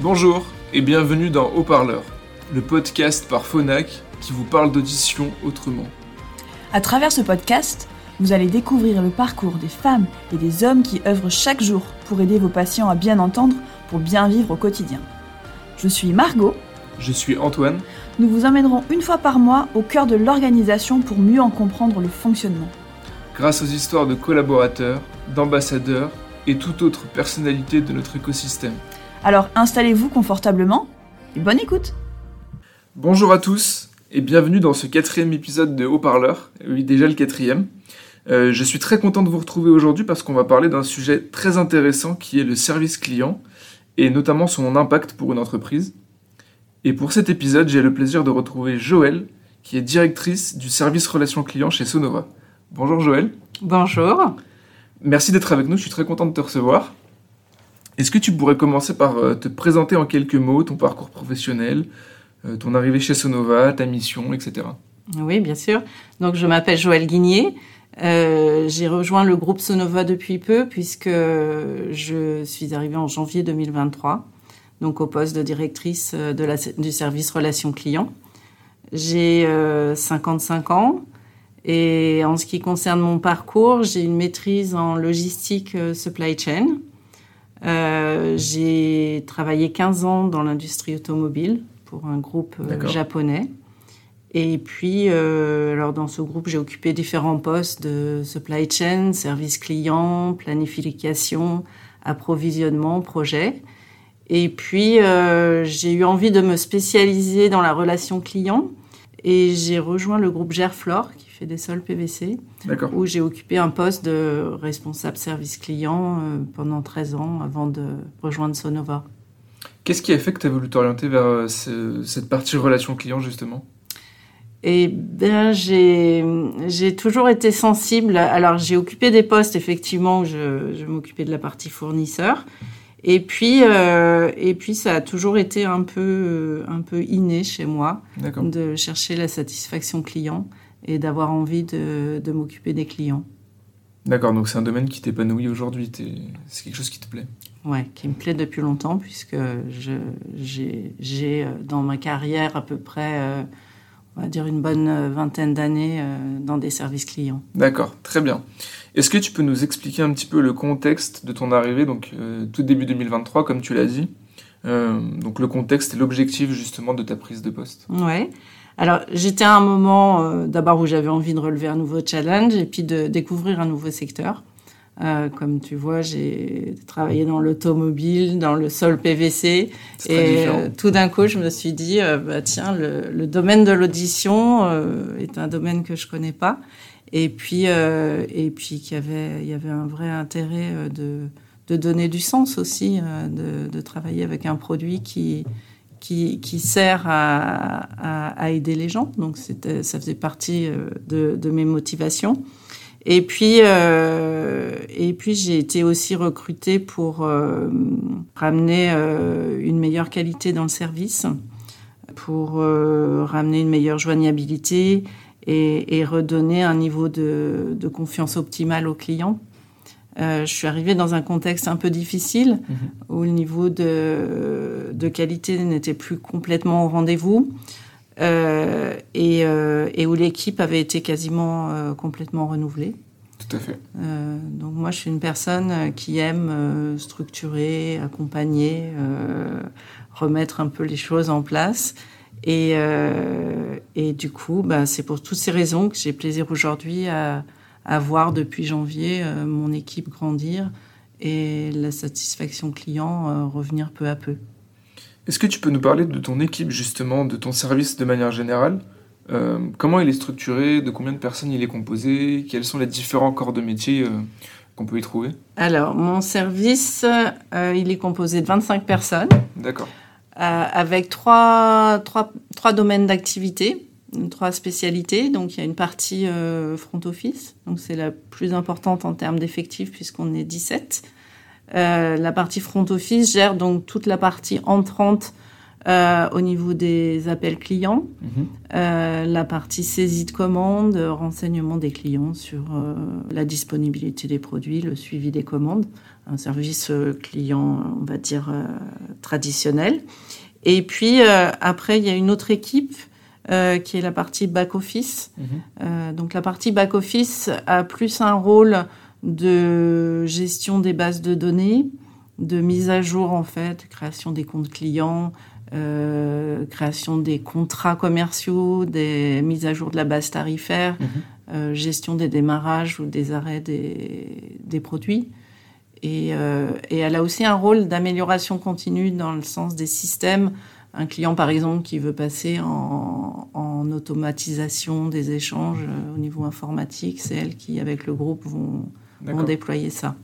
Bonjour et bienvenue dans Haut-Parleur, le podcast par Phonak qui vous parle d'audition autrement. À travers ce podcast, vous allez découvrir le parcours des femmes et des hommes qui œuvrent chaque jour pour aider vos patients à bien entendre pour bien vivre au quotidien. Je suis Margot. Je suis Antoine. Nous vous emmènerons une fois par mois au cœur de l'organisation pour mieux en comprendre le fonctionnement. Grâce aux histoires de collaborateurs, d'ambassadeurs et toute autre personnalité de notre écosystème. Alors installez-vous confortablement et bonne écoute Bonjour à tous et bienvenue dans ce quatrième épisode de Haut-Parleur, oui déjà le quatrième. Euh, je suis très content de vous retrouver aujourd'hui parce qu'on va parler d'un sujet très intéressant qui est le service client et notamment son impact pour une entreprise. Et pour cet épisode, j'ai le plaisir de retrouver Joëlle, qui est directrice du service relations clients chez Sonova. Bonjour Joëlle. Bonjour. Merci d'être avec nous, je suis très content de te recevoir. Est-ce que tu pourrais commencer par euh, te présenter en quelques mots ton parcours professionnel, euh, ton arrivée chez Sonova, ta mission, etc. Oui, bien sûr. Donc je m'appelle Joëlle Guigné. Euh, j'ai rejoint le groupe Sonova depuis peu puisque je suis arrivée en janvier 2023 donc au poste de directrice de la, du service relations clients. J'ai 55 euh, ans et en ce qui concerne mon parcours, j'ai une maîtrise en logistique supply chain. J'ai travaillé 15 ans dans l'industrie automobile pour un groupe japonais. Et puis, alors dans ce groupe, j'ai occupé différents postes de supply chain, service client, planification, approvisionnement, projet. Et puis, euh, j'ai eu envie de me spécialiser dans la relation client et j'ai rejoint le groupe Gerflor qui fait des sols PVC, où j'ai occupé un poste de responsable service client euh, pendant 13 ans avant de rejoindre Sonova. Qu'est-ce qui a fait que tu as voulu t'orienter vers euh, cette partie relation client justement? Eh bien, j'ai toujours été sensible. Alors, j'ai occupé des postes, effectivement, où je, je m'occupais de la partie fournisseur. Et puis, euh, et puis, ça a toujours été un peu, euh, un peu inné chez moi de chercher la satisfaction client et d'avoir envie de, de m'occuper des clients. D'accord, donc c'est un domaine qui t'épanouit aujourd'hui, c'est quelque chose qui te plaît Ouais, qui me plaît depuis longtemps puisque j'ai euh, dans ma carrière à peu près, on va dire une bonne vingtaine d'années dans des services clients. D'accord, très bien. Est-ce que tu peux nous expliquer un petit peu le contexte de ton arrivée, donc euh, tout début 2023, comme tu l'as dit euh, Donc le contexte et l'objectif justement de ta prise de poste? Ouais. Alors j'étais à un moment euh, d'abord où j'avais envie de relever un nouveau challenge et puis de découvrir un nouveau secteur. Comme tu vois, j'ai travaillé dans l'automobile, dans le sol PVC, et tout d'un coup, je me suis dit, bah, tiens, le, le domaine de l'audition est un domaine que je connais pas, et puis euh, et puis qu'il y avait il y avait un vrai intérêt euh, de de donner du sens aussi, euh, de, de travailler avec un produit qui qui, qui sert à, à, à, aider les gens. Donc ça faisait partie de, de mes motivations. Et puis euh, et puis j'ai été aussi recrutée pour euh, ramener euh, une meilleure qualité dans le service, pour ramener une meilleure joignabilité et, redonner un niveau de, confiance optimale aux clients. Je suis arrivée dans un contexte un peu difficile mhm. où le niveau de, de qualité n'était plus complètement au rendez-vous et, euh, et, où l'équipe avait été quasiment complètement renouvelée. Tout à fait. donc moi, je suis une personne qui aime structurer, accompagner, remettre un peu les choses en place. Et, euh, et du coup, bah, c'est pour toutes ces raisons que j'ai plaisir aujourd'hui à, à, voir depuis janvier euh, mon équipe grandir et la satisfaction client euh, revenir peu à peu. Est-ce que tu peux nous parler de ton équipe justement, de ton service de manière générale? Euh, Comment il est structuré? De combien de personnes il est composé? Quels sont les différents corps de métier qu'on peut y trouver? Alors, mon service, il est composé de 25 personnes. D'accord. Euh, avec trois, trois, trois domaines d'activité, trois spécialités. Donc il y a une partie euh, front office, donc c'est la plus importante en termes d'effectifs puisqu'on est 17. Euh, la partie front office gère donc toute la partie entrante euh, au niveau des appels clients, mhm. euh, la partie saisie de commandes, renseignement des clients sur la disponibilité des produits, le suivi des commandes, un service client, on va dire, traditionnelle. Et puis après, il y a une autre équipe qui est la partie back-office. Mhm. donc la partie back-office a plus un rôle de gestion des bases de données, de mise à jour en fait, création des comptes clients, euh, création des contrats commerciaux, des mises à jour de la base tarifaire, Mhm. euh, gestion des démarrages ou des arrêts des, des produits. Et, euh, et elle a aussi un rôle d'amélioration continue dans le sens des systèmes. Un client, par exemple, qui veut passer en, en automatisation des échanges au niveau informatique, c'est elle qui, avec le groupe, vont, D'accord. déployer ça.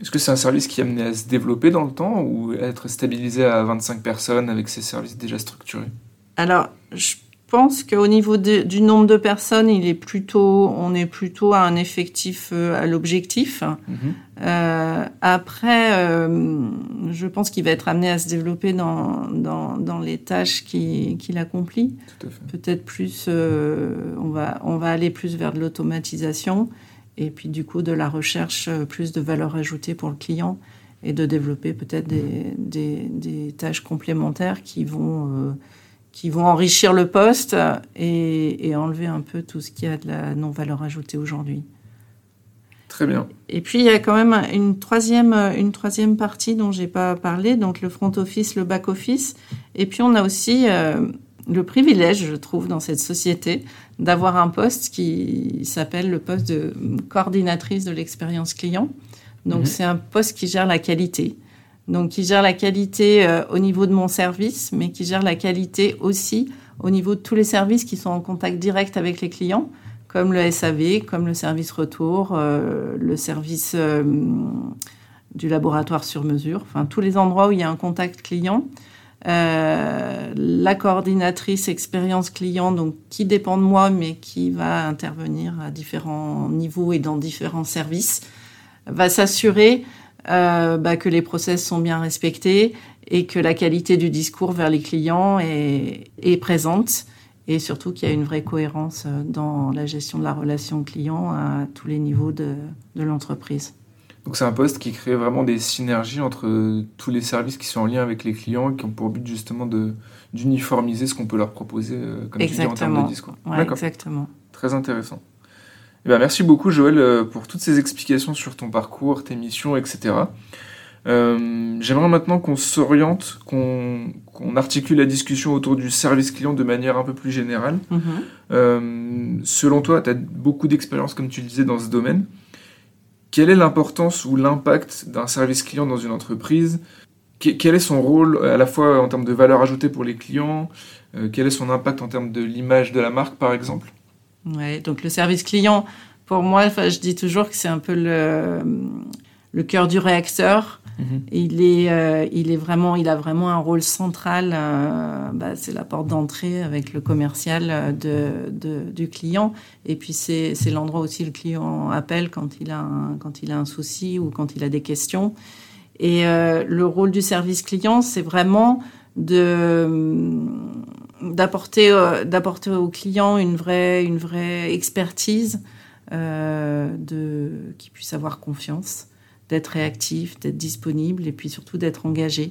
Est-ce que c'est un service qui est amené à se développer dans le temps ou à être stabilisé à 25 personnes avec ses services déjà structurés? Alors, je pense qu'au niveau de- du nombre de personnes, il est plutôt, on est plutôt à un effectif euh, à l'objectif. Mhm. Euh, après, euh, je pense qu'il va être amené à se développer dans, dans, dans les tâches qu'il accomplit. Peut-être plus, on, va, on va aller plus vers de l'automatisation et puis du coup de la recherche euh, plus de valeur ajoutée pour le client et de développer peut-être des, des, des tâches complémentaires qui vont, euh, qui vont enrichir le poste et, et enlever un peu tout ce qui a de la non-valeur ajoutée aujourd'hui. Très bien. Et puis il y a quand même une troisième, une troisième partie dont j'ai pas parlé, donc le front office, le back office. Et puis on a aussi euh, le privilège, je trouve, dans cette société, d'avoir un poste qui s'appelle le poste de coordinatrice de l'expérience client. Donc Mhm. c'est un poste qui gère la qualité. Donc qui gère la qualité euh, au niveau de mon service, mais qui gère la qualité aussi au niveau de tous les services qui sont en contact direct avec les clients comme le SAV, comme le service retour, euh, le service euh, du laboratoire sur mesure, enfin tous les endroits où il y a un contact client. Euh, la coordinatrice expérience client, donc qui dépend de moi, mais qui va intervenir à différents niveaux et dans différents services, va s'assurer euh, bah, que les process sont bien respectés et que la qualité du discours vers les clients est, présente et surtout qu'il y a une vraie cohérence euh, dans la gestion de la relation client à tous les niveaux de l'entreprise. Donc c'est un poste qui crée vraiment des synergies entre euh, tous les services qui sont en lien avec les clients et qui ont pour but justement de d'uniformiser ce qu'on peut leur proposer euh, comme tu dis, en termes de discours. Ouais, exactement. Très intéressant. Eh ben, merci beaucoup Joël euh, pour toutes ces explications sur ton parcours, tes missions, etc. Euh, J'aimerais maintenant qu'on s'oriente, qu'on articule la discussion autour du service client de manière un peu plus générale. Mhm. Euh, selon toi, tu as beaucoup d'expérience, comme tu le disais, dans ce domaine. Quelle est l'importance ou l'impact d'un service client dans une entreprise? Que- Quel est son rôle à la fois en termes de valeur ajoutée pour les clients Euh, Quel est son impact en termes de l'image de la marque, par exemple? Ouais, donc le service client, pour moi, je dis toujours que c'est un peu le, le cœur du réacteur. Il est, euh, il est vraiment, il a vraiment un rôle central. euh, bah, c'est la porte d'entrée avec le commercial euh, de, de- du client. Et puis c'est, c'est l'endroit aussi le client appelle quand il a un, quand il a un souci ou quand il a des questions. Et euh, le rôle du service client, c'est vraiment de d'apporter d'apporter au client une vraie une vraie expertise euh, de qui puisse avoir confiance d'être réactif d'être disponible et puis surtout d'être engagé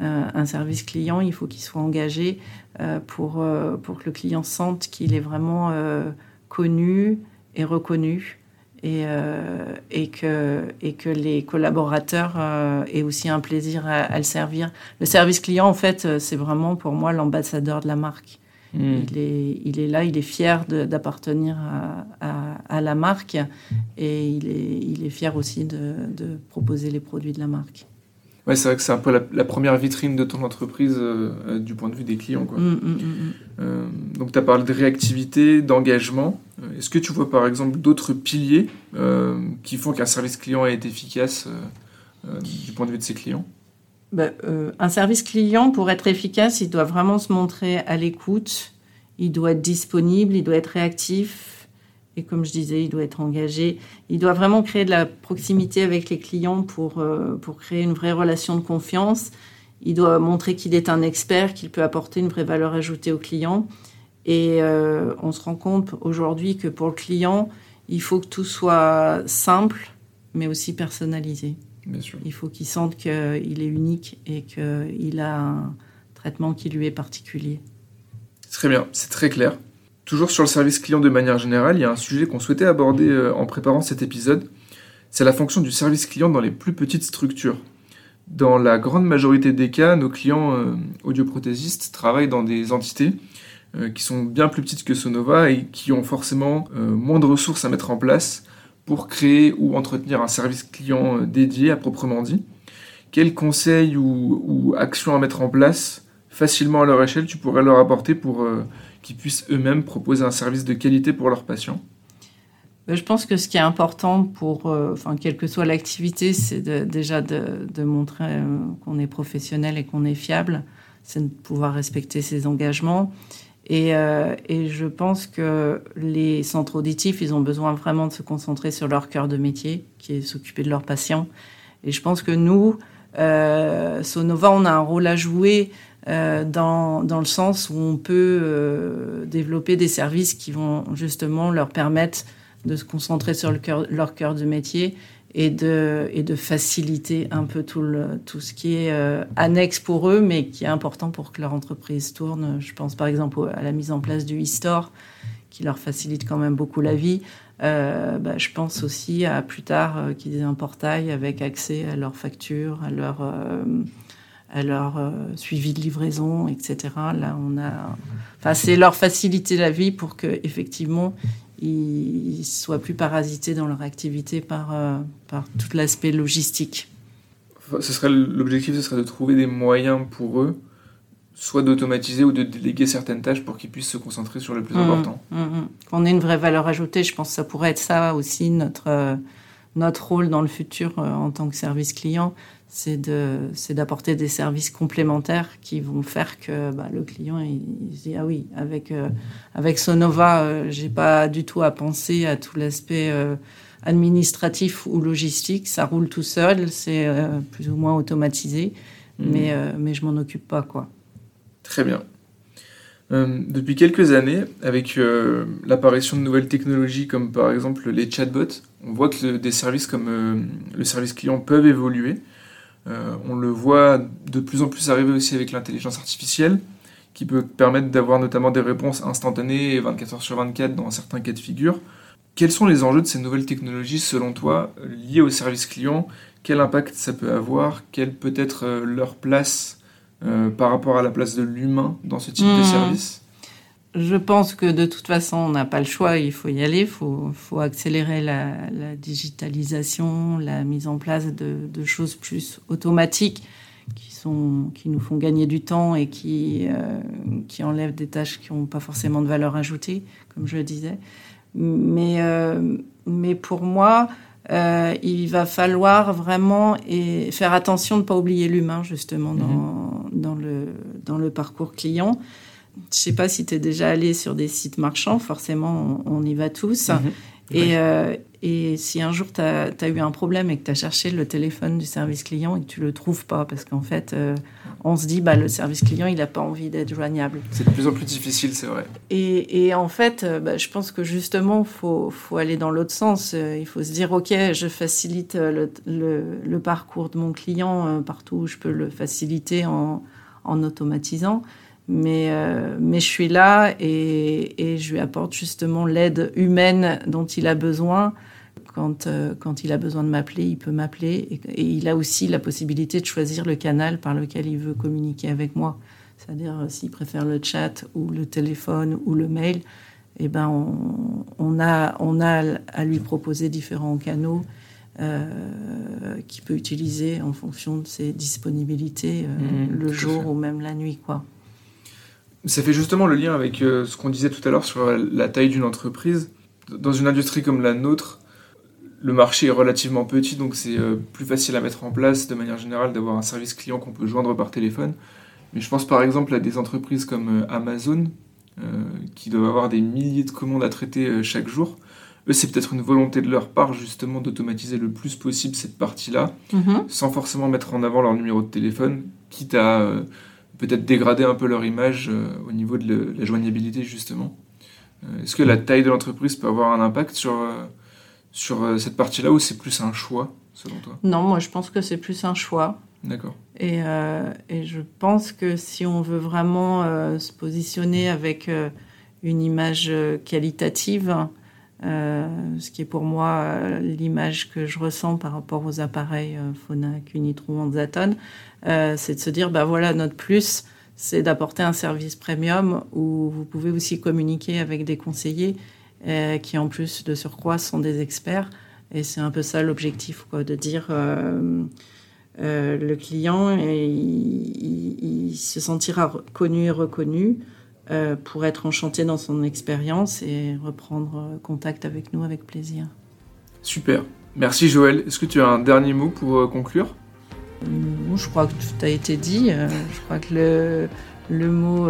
Euh, un service client il faut qu'il soit engagé euh, pour euh, pour que le client sente qu'il est vraiment connu et reconnu et, et, que, et que les collaborateurs aient aussi un plaisir à, le servir. Le service client, en fait, c'est vraiment pour moi l'ambassadeur de la marque. Hmm. Il, est, il est là, il est fier d'appartenir à, à, à la marque et il est, il est fier aussi de, de proposer les produits de la marque. Ouais, c'est vrai que c'est un peu la, la première vitrine de ton entreprise euh, euh, du point de vue des clients. Quoi. Mm, mm, mm, mm. Euh, donc tu as parlé de réactivité, d'engagement. Est-ce que tu vois par exemple d'autres piliers euh, qui font qu'un service client est efficace euh, euh, du point de vue de ses clients? Ben, euh, un service client, pour être efficace, il doit vraiment se montrer à l'écoute, il doit être disponible, il doit être réactif, et comme je disais, il doit être engagé. Il doit vraiment créer de la proximité avec les clients pour, euh, pour créer une vraie relation de confiance. Il doit montrer qu'il est un expert, qu'il peut apporter une vraie valeur ajoutée aux clients. Et euh, on se rend compte aujourd'hui que pour le client, il faut que tout soit simple, mais aussi personnalisé. Il faut qu'il sente qu'il est unique et qu'il a un traitement qui lui est particulier. Très bien, c'est très clair. Toujours sur le service client de manière générale, il y a un sujet qu'on souhaitait aborder euh, en préparant cet épisode. C'est la fonction du service client dans les plus petites structures. Dans la grande majorité des cas, nos clients euh, audioprothésistes travaillent dans des entités euh, qui sont bien plus petites que Sonova et qui ont forcément moins de ressources à mettre en place pour créer ou entretenir un service client dédié à proprement dit. Quels conseils ou, actions à mettre en place facilement à leur échelle tu pourrais leur apporter pour qu'ils puissent eux-mêmes proposer un service de qualité pour leurs patients? Euh, je pense que ce qui est important pour, euh, enfin, quelle que soit l'activité, c'est déjà de, montrer euh, qu'on est professionnel et qu'on est fiable, c'est de pouvoir respecter ses engagements. Et, et, je pense que les centres auditifs, ils ont besoin vraiment de se concentrer sur leur cœur de métier, qui est s'occuper de leurs patients. Et je pense que nous, Sonova, on a un rôle à jouer euh, dans, dans, le sens où on peut euh, développer des services qui vont justement leur permettre de se concentrer sur le leur cœur de métier et de, et de faciliter un peu tout, le, tout ce qui est euh, annexe pour eux, mais qui est important pour que leur entreprise tourne. Je pense par exemple à la mise en place du e-store, qui leur facilite quand même beaucoup la vie. Bah, je pense aussi à plus tard qu'ils aient un portail avec accès à leurs factures, à leurs à leur euh, suivi de livraison, etc. Là, on a, enfin, c'est leur faciliter la vie pour que effectivement ils soient plus parasités dans leur activité par euh, par tout l'aspect logistique. Ce serait l'objectif, ce serait de trouver des moyens pour eux, soit d'automatiser ou de déléguer certaines tâches pour qu'ils puissent se concentrer sur le plus mmh, important. Mmh, mmh. Qu'on ait une vraie valeur ajoutée, je pense que ça pourrait être ça aussi notre euh, notre rôle dans le futur en tant que service client, c'est de c'est d'apporter des services complémentaires qui vont faire que bah, le client il, dit ah oui avec euh, avec Sonova euh, j'ai pas du tout à penser à tout l'aspect euh, administratif ou logistique ça roule tout seul c'est plus ou moins automatisé mmh. mais mais je m'en occupe pas quoi très bien depuis quelques années, avec l'apparition de nouvelles technologies comme par exemple les chatbots, on voit que des services comme le service client peuvent évoluer. Euh, on le voit de plus en plus arriver aussi avec l'intelligence artificielle, qui peut permettre d'avoir notamment des réponses instantanées 24 heures sur 24 dans certains cas de figure. Quels sont les enjeux de ces nouvelles technologies selon toi liées au service client Quel impact ça peut avoir? Quelle peut être euh, leur place euh, par rapport à la place de l'humain dans ce type de mmh. service? Je pense que de toute façon, on n'a pas le choix, il faut y aller, il faut, faut, accélérer la, la, digitalisation, la mise en place de, de, choses plus automatiques qui, sont, qui nous font gagner du temps et qui, euh, qui enlèvent des tâches qui n'ont pas forcément de valeur ajoutée, comme je le disais. Mais, euh, mais pour moi, euh, il va falloir vraiment et faire attention de ne pas oublier l'humain, justement, dans, mmh. dans, le, dans le parcours client. Je sais pas si tu es déjà allé sur des sites marchands, forcément, on, y va tous. Mhm. Et, euh, et, si un jour tu as, eu un problème et que tu as cherché le téléphone du service client et que tu le trouves pas, parce qu'en fait, euh, on se dit, bah, le service client, il n'a pas envie d'être joignable. C'est de plus en plus difficile, c'est vrai. Et, et, en fait, euh, bah, je pense que justement, il faut, faut, aller dans l'autre sens. Il faut se dire, OK, je facilite le, le, le parcours de mon client partout où je peux le faciliter en, en automatisant mais, euh, mais je suis là et, et, je lui apporte justement l'aide humaine dont il a besoin. Quand, euh, quand il a besoin de m'appeler, il peut m'appeler et, il a aussi la possibilité de choisir le canal par lequel il veut communiquer avec moi. C'est-à-dire euh, s'il préfère le chat ou le téléphone ou le mail, eh ben on, on a, on a à lui proposer différents canaux euh, qu'il peut utiliser en fonction de ses disponibilités mmh, le jour ou même la nuit. quoi. Ça fait justement le lien avec euh, ce qu'on disait tout à l'heure sur la taille d'une entreprise. Dans une industrie comme la nôtre, le marché est relativement petit, donc c'est euh, plus facile à mettre en place de manière générale d'avoir un service client qu'on peut joindre par téléphone. Mais je pense par exemple à des entreprises comme euh, Amazon, qui doivent avoir des milliers de commandes à traiter chaque jour. Eux, c'est peut-être une volonté de leur part justement d'automatiser le plus possible cette partie-là, mm-hmm. sans forcément mettre en avant leur numéro de téléphone, quitte à peut-être dégrader un peu leur image euh, au niveau de la joignabilité justement. Euh, est-ce que la taille de l'entreprise peut avoir un impact sur, euh, sur cette partie-là ou c'est plus un choix selon toi? Non, moi je pense que c'est plus un choix. D'accord. Et, euh, et, je pense que si on veut vraiment euh, se positionner avec euh, une image qualitative, ce qui est pour moi l'image que je ressens par rapport aux appareils Phonak, Unitron, Zaton, c'est de se dire, bah voilà, notre plus, c'est d'apporter un service premium où vous pouvez aussi communiquer avec des conseillers qui en plus de surcroît sont des experts. Et c'est un peu ça l'objectif, quoi, de dire euh, le client il, se sentira connu et reconnu euh, pour être enchanté dans son expérience et reprendre contact avec nous avec plaisir. Super. Merci Joël. Est-ce que tu as un dernier mot pour euh, conclure? Je crois que tout a été dit. je crois que le, le mot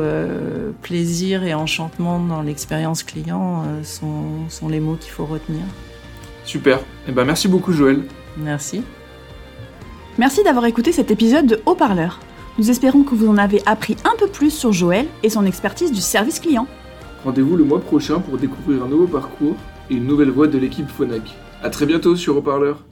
plaisir et enchantement dans l'expérience client sont, sont, les mots qu'il faut retenir. Super. Eh ben, merci beaucoup Joël. Merci. Merci d'avoir écouté cet épisode de Haut-Parleur. Nous espérons que vous en avez appris un peu plus sur Joël et son expertise du service client. Rendez-vous le mois prochain pour découvrir un nouveau parcours et une nouvelle voix de l'équipe Phonak. A très bientôt sur Haut-Parleur.